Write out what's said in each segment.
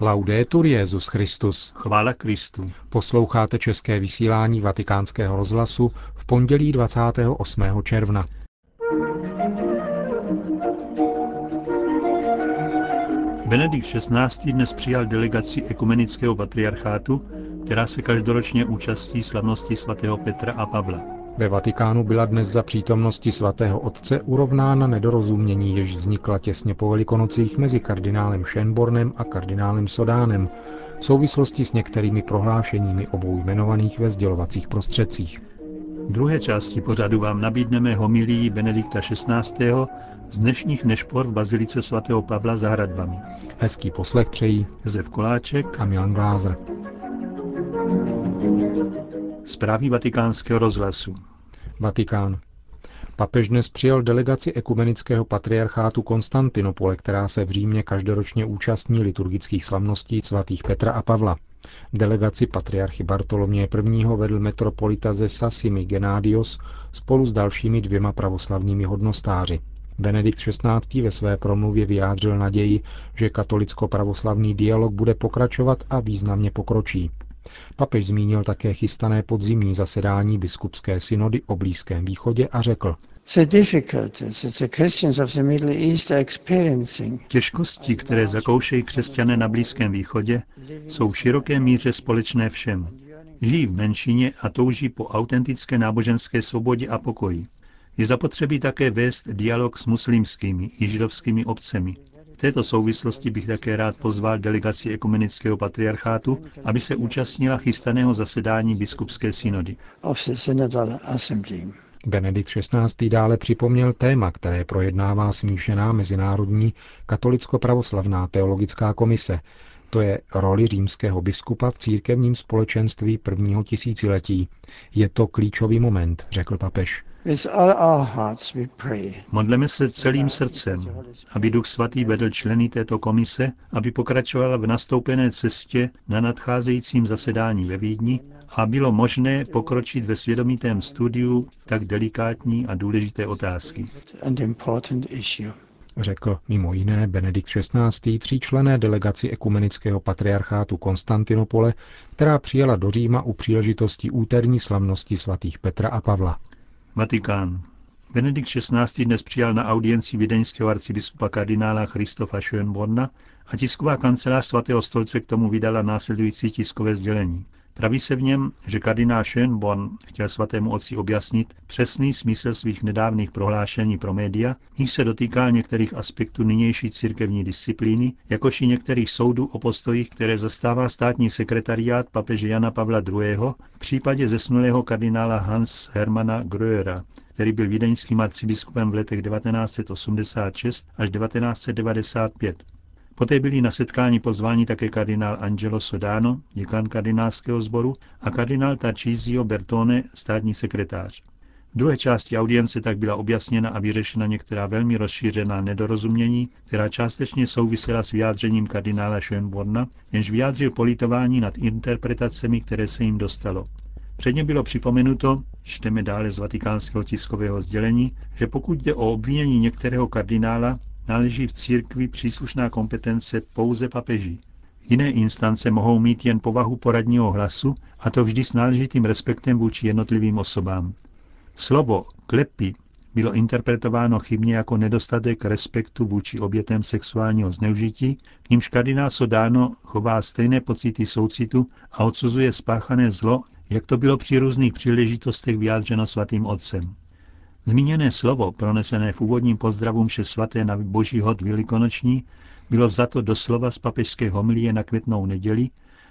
Laudetur Jezus Christus. Chvála Kristu. Posloucháte české vysílání Vatikánského rozhlasu v pondělí 28. června. Benedikt XVI. dnes přijal delegaci ekumenického patriarchátu, která se každoročně účastí slavnosti svatého Petra a Pavla. Ve Vatikánu byla dnes za přítomnosti svatého otce urovnána nedorozumění, jež vznikla těsně po velikonocích mezi kardinálem Schönbornem a kardinálem Sodánem v souvislosti s některými prohlášeními obou jmenovaných ve sdělovacích prostředcích. V druhé části pořadu vám nabídneme homilii Benedikta XVI. z dnešních nešpor v Bazilice svatého Pavla za hradbami. Hezký poslech přejí Josef Koláček a Milan Glázer. Zprávy vatikánského rozhlasu. Vatikán. Papež dnes přijal delegaci ekumenického patriarchátu Konstantinopole, která se v Římě každoročně účastní liturgických slavností svatých Petra a Pavla. Delegaci patriarchy Bartolomě I. vedl metropolita ze Sassimi Genádios spolu s dalšími dvěma pravoslavnými hodnostáři. Benedikt XVI. ve své promluvě vyjádřil naději, že katolicko-pravoslavný dialog bude pokračovat a významně pokročí. Papež zmínil také chystané podzimní zasedání biskupské synody o Blízkém východě a řekl, Těžkosti, které zakoušejí křesťané na Blízkém východě, jsou v široké míře společné všem. Žijí v menšině a touží po autentické náboženské svobodě a pokoji. Je zapotřebí také vést dialog s muslimskými i židovskými obcemi, této souvislosti bych také rád pozval delegaci ekumenického patriarchátu, aby se účastnila chystaného zasedání biskupské synody. Benedikt XVI. dále připomněl téma, které projednává smíšená mezinárodní katolicko-pravoslavná teologická komise, to je roli římského biskupa v církevním společenství prvního tisíciletí. Je to klíčový moment, řekl papež. Modleme se celým srdcem, aby Duch Svatý vedl členy této komise, aby pokračovala v nastoupené cestě na nadcházejícím zasedání ve Vídni a bylo možné pokročit ve svědomitém studiu tak delikátní a důležité otázky řekl mimo jiné Benedikt XVI. tříčlené delegaci ekumenického patriarchátu Konstantinopole, která přijela do Říma u příležitosti úterní slavnosti svatých Petra a Pavla. Vatikán. Benedikt XVI. dnes přijal na audienci vídeňského arcibiskupa kardinála Christofa Schönborna a tisková kancelář svatého stolce k tomu vydala následující tiskové sdělení. Praví se v něm, že kardinál Schönborn chtěl svatému otci objasnit přesný smysl svých nedávných prohlášení pro média, níž se dotýká některých aspektů nynější církevní disciplíny, jakož i některých soudů o postojích, které zastává státní sekretariát papeže Jana Pavla II. v případě zesnulého kardinála Hans Hermana Gröera, který byl vídeňským arcibiskupem v letech 1986 až 1995. Poté byli na setkání pozváni také kardinál Angelo Sodano, děkan kardinálského sboru, a kardinál Tarcísio Bertone, státní sekretář. V druhé části audience tak byla objasněna a vyřešena některá velmi rozšířená nedorozumění, která částečně souvisela s vyjádřením kardinála Schönborna, jenž vyjádřil politování nad interpretacemi, které se jim dostalo. Předně bylo připomenuto, čteme dále z vatikánského tiskového sdělení, že pokud jde o obvinění některého kardinála, náleží v církvi příslušná kompetence pouze papeží. Jiné instance mohou mít jen povahu poradního hlasu, a to vždy s náležitým respektem vůči jednotlivým osobám. Slovo klepy bylo interpretováno chybně jako nedostatek respektu vůči obětem sexuálního zneužití, k nímž kardinál Sodáno chová stejné pocity soucitu a odsuzuje spáchané zlo, jak to bylo při různých příležitostech vyjádřeno svatým otcem. Zmíněné slovo, pronesené v úvodním pozdravu mše svaté na boží hod velikonoční, bylo vzato doslova z papežské homilie na květnou neděli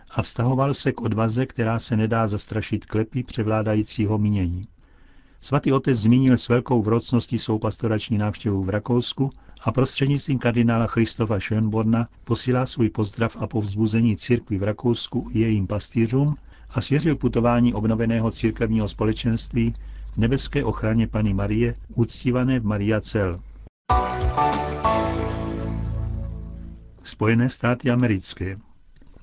a vztahoval se k odvaze, která se nedá zastrašit klepy převládajícího mínění. Svatý otec zmínil s velkou vrocností svou pastorační návštěvu v Rakousku a prostřednictvím kardinála Christofa Schönborna posílá svůj pozdrav a povzbuzení církvi v Rakousku i jejím pastýřům a svěřil putování obnoveného církevního společenství nebeské ochraně Pany Marie, uctívané v Maria Cel. Spojené státy americké.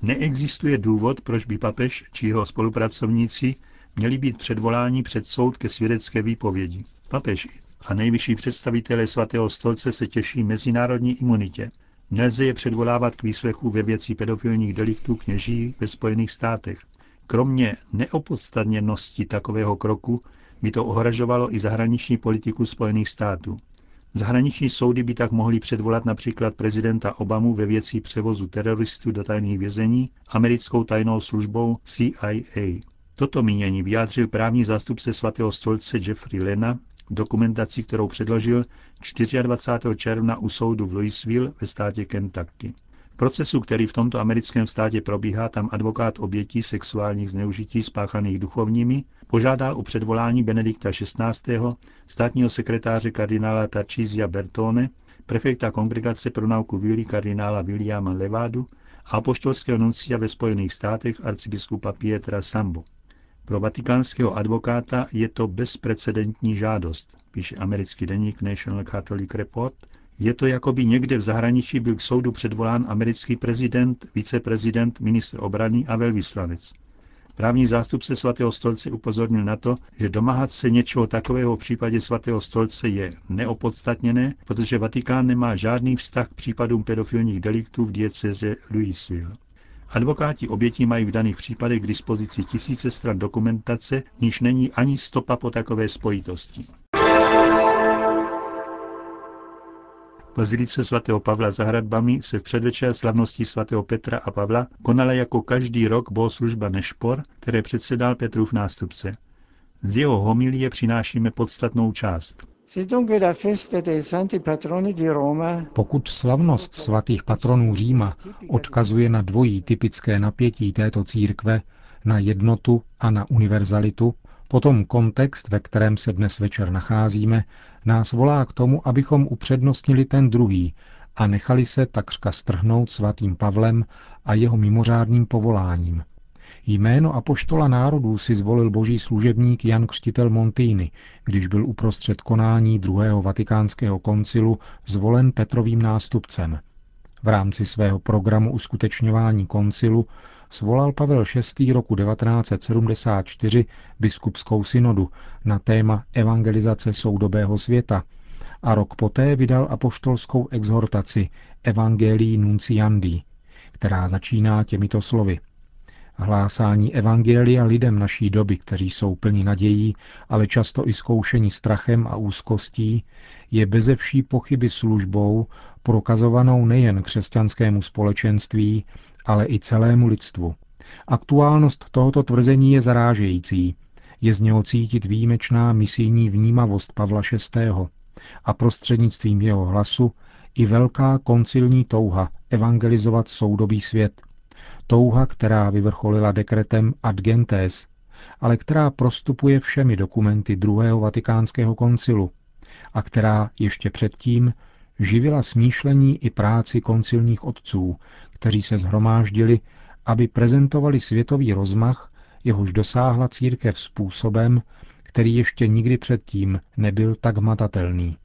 Neexistuje důvod, proč by papež či jeho spolupracovníci měli být předvoláni před soud ke svědecké výpovědi. Papež a nejvyšší představitelé svatého stolce se těší mezinárodní imunitě. Nelze je předvolávat k výslechu ve věci pedofilních deliktů kněží ve Spojených státech. Kromě neopodstatněnosti takového kroku by to ohražovalo i zahraniční politiku Spojených států. Zahraniční soudy by tak mohly předvolat například prezidenta Obamu ve věci převozu teroristů do tajných vězení americkou tajnou službou CIA. Toto mínění vyjádřil právní zástupce svatého stolce Jeffrey Lena v dokumentaci, kterou předložil 24. června u soudu v Louisville ve státě Kentucky. Procesu, který v tomto americkém státě probíhá, tam advokát obětí sexuálních zneužití spáchaných duchovními požádal o předvolání Benedikta XVI., státního sekretáře kardinála Tarcísia Bertone, prefekta kongregace pro nauku víly kardinála Williama Levádu a apoštolského nuncia ve Spojených státech arcibiskupa Pietra Sambo. Pro vatikánského advokáta je to bezprecedentní žádost, píše americký deník National Catholic Report, je to, jako by někde v zahraničí byl k soudu předvolán americký prezident, viceprezident, ministr obrany a velvyslanec. Právní zástupce svatého stolce upozornil na to, že domáhat se něčeho takového v případě svatého stolce je neopodstatněné, protože Vatikán nemá žádný vztah k případům pedofilních deliktů v dieceze Louisville. Advokáti obětí mají v daných případech k dispozici tisíce stran dokumentace, níž není ani stopa po takové spojitosti. Bazilice svatého Pavla za hradbami se v předvečer slavností svatého Petra a Pavla konala jako každý rok bohoslužba Nešpor, které předsedal Petrův nástupce. Z jeho homilie přinášíme podstatnou část. Pokud slavnost svatých patronů Říma odkazuje na dvojí typické napětí této církve, na jednotu a na univerzalitu, potom kontext, ve kterém se dnes večer nacházíme, nás volá k tomu, abychom upřednostnili ten druhý a nechali se takřka strhnout svatým Pavlem a jeho mimořádným povoláním. Jméno apoštola národů si zvolil boží služebník Jan Křtitel Montýny, když byl uprostřed konání druhého vatikánského koncilu zvolen Petrovým nástupcem. V rámci svého programu uskutečňování koncilu svolal Pavel VI. roku 1974 biskupskou synodu na téma evangelizace soudobého světa a rok poté vydal apoštolskou exhortaci Evangelii Nunciandi, která začíná těmito slovy. Hlásání evangelia lidem naší doby, kteří jsou plní nadějí, ale často i zkoušení strachem a úzkostí, je beze vší pochyby službou prokazovanou nejen křesťanskému společenství, ale i celému lidstvu. Aktuálnost tohoto tvrzení je zarážející. Je z něho cítit výjimečná misijní vnímavost Pavla VI. a prostřednictvím jeho hlasu i velká koncilní touha evangelizovat soudobý svět. Touha, která vyvrcholila dekretem ad gentes, ale která prostupuje všemi dokumenty druhého vatikánského koncilu a která ještě předtím živila smýšlení i práci koncilních otců, kteří se zhromáždili, aby prezentovali světový rozmach, jehož dosáhla církev způsobem, který ještě nikdy předtím nebyl tak matatelný.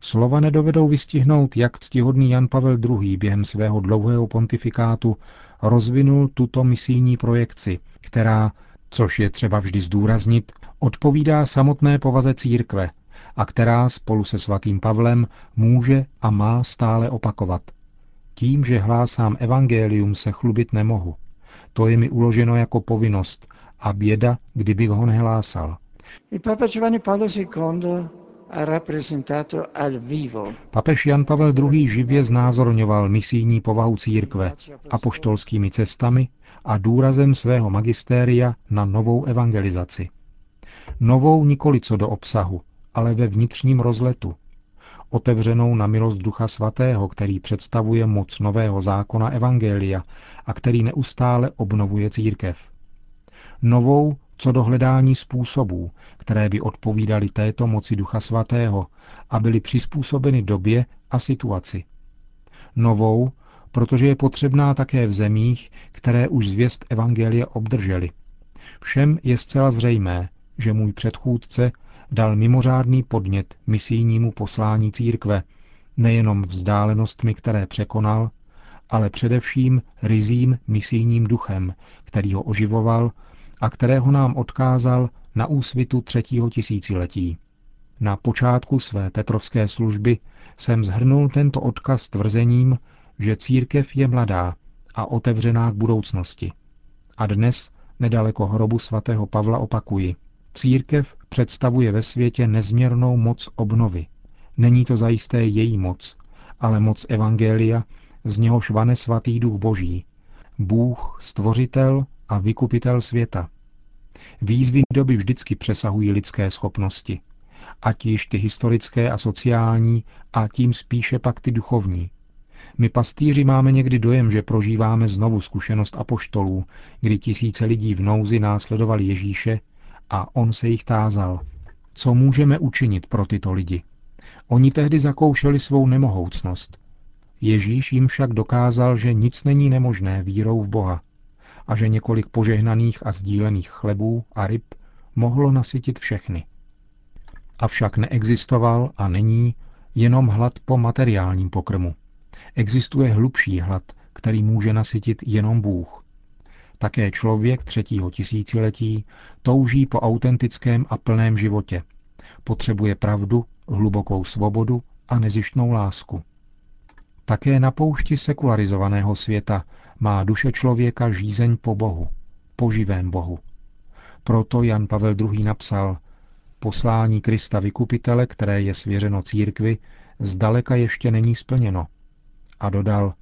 Slova nedovedou vystihnout, jak ctihodný Jan Pavel II. během svého dlouhého pontifikátu rozvinul tuto misijní projekci, která, což je třeba vždy zdůraznit, odpovídá samotné povaze církve a která spolu se svatým Pavlem může a má stále opakovat. Tím, že hlásám evangelium, se chlubit nemohu. To je mi uloženo jako povinnost a běda, kdybych ho nehlásal. Papež Jan Pavel II. živě znázorňoval misijní povahu církve apoštolskými cestami a důrazem svého magistéria na novou evangelizaci. Novou nikoli co do obsahu, ale ve vnitřním rozletu, otevřenou na milost Ducha Svatého, který představuje moc nového zákona Evangelia a který neustále obnovuje církev. Novou co do hledání způsobů, které by odpovídaly této moci Ducha Svatého a byly přizpůsobeny době a situaci. Novou, protože je potřebná také v zemích, které už zvěst Evangelia obdrželi. Všem je zcela zřejmé, že můj předchůdce dal mimořádný podnět misijnímu poslání církve, nejenom vzdálenostmi, které překonal, ale především rizím misijním duchem, který ho oživoval a kterého nám odkázal na úsvitu třetího tisíciletí. Na počátku své Petrovské služby jsem zhrnul tento odkaz tvrzením, že církev je mladá a otevřená k budoucnosti. A dnes, nedaleko hrobu svatého Pavla, opakuji. Církev představuje ve světě nezměrnou moc obnovy. Není to zajisté její moc, ale moc Evangelia, z něhož vane svatý duch boží. Bůh, stvořitel a vykupitel světa. Výzvy doby vždycky přesahují lidské schopnosti. Ať již ty historické a sociální, a tím spíše pak ty duchovní. My pastýři máme někdy dojem, že prožíváme znovu zkušenost apoštolů, kdy tisíce lidí v nouzi následovali Ježíše a on se jich tázal. Co můžeme učinit pro tyto lidi? Oni tehdy zakoušeli svou nemohoucnost. Ježíš jim však dokázal, že nic není nemožné vírou v Boha a že několik požehnaných a sdílených chlebů a ryb mohlo nasytit všechny. Avšak neexistoval a není jenom hlad po materiálním pokrmu. Existuje hlubší hlad, který může nasytit jenom Bůh. Také člověk třetího tisíciletí touží po autentickém a plném životě. Potřebuje pravdu, hlubokou svobodu a nezištnou lásku. Také na poušti sekularizovaného světa má duše člověka žízeň po Bohu, po živém Bohu. Proto Jan Pavel II. napsal, poslání Krista vykupitele, které je svěřeno církvi, zdaleka ještě není splněno. A dodal,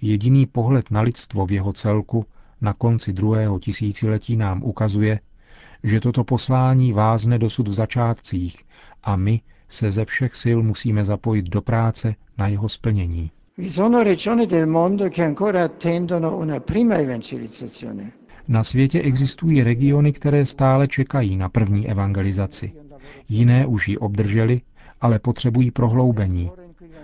jediný pohled na lidstvo v jeho celku na konci druhého tisíciletí nám ukazuje, že toto poslání vázne dosud v začátcích a my se ze všech sil musíme zapojit do práce na jeho splnění. Na světě existují regiony, které stále čekají na první evangelizaci. Jiné už ji obdrželi, ale potřebují prohloubení.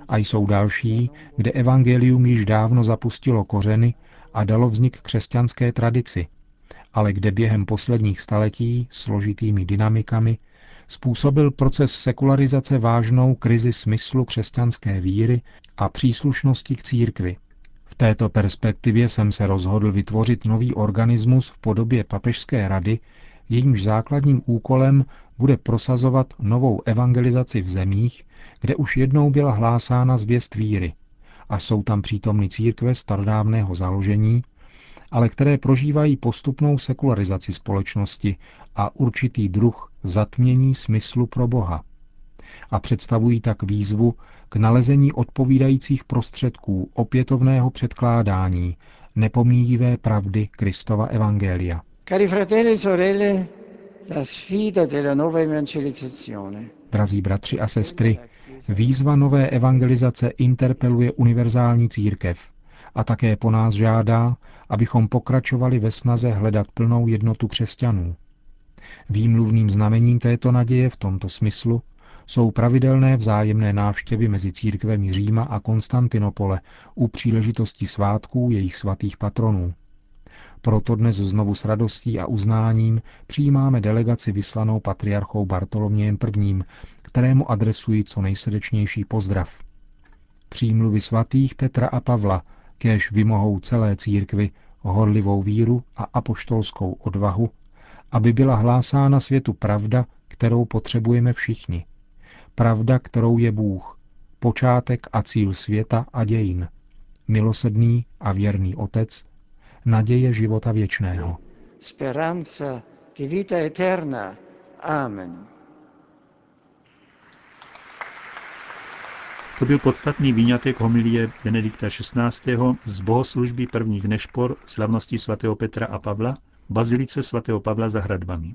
A jsou další, kde evangelium již dávno zapustilo kořeny a dalo vznik křesťanské tradici, ale kde během posledních staletí složitými dynamikami způsobil proces sekularizace vážnou krizi smyslu křesťanské víry a příslušnosti k církvi. V této perspektivě jsem se rozhodl vytvořit nový organismus v podobě papežské rady, jejímž základním úkolem bude prosazovat novou evangelizaci v zemích, kde už jednou byla hlásána zvěst víry a jsou tam přítomny církve starodávného založení, ale které prožívají postupnou sekularizaci společnosti a určitý druh zatmění smyslu pro Boha. A představují tak výzvu k nalezení odpovídajících prostředků opětovného předkládání nepomíjivé pravdy Kristova Evangelia. Cari fratelli e sorelle, la sfida della nuova evangelizzazione. Drazí bratři a sestry, výzva nové evangelizace interpeluje univerzální církev a také po nás žádá, abychom pokračovali ve snaze hledat plnou jednotu křesťanů. Výmluvným znamením této naděje v tomto smyslu jsou pravidelné vzájemné návštěvy mezi církvemi Říma a Konstantinopole u příležitosti svátků jejich svatých patronů. Proto dnes znovu s radostí a uznáním přijímáme delegaci vyslanou patriarchou Bartolomějem I., kterému adresuji co nejsrdečnější pozdrav. Přímluvy svatých Petra a Pavla, kéž vymohou celé církvy horlivou víru a apoštolskou odvahu, aby byla hlásána světu pravda, kterou potřebujeme všichni. Pravda, kterou je Bůh, počátek a cíl světa a dějin, milosedný a věrný Otec, naděje života věčného. Speranza di vita eterna. Amen. To byl podstatný výňatek homilie Benedikta XVI. z bohoslužby prvních nešpor slavnosti svatého Petra a Pavla bazilice svatého Pavla za hradbami.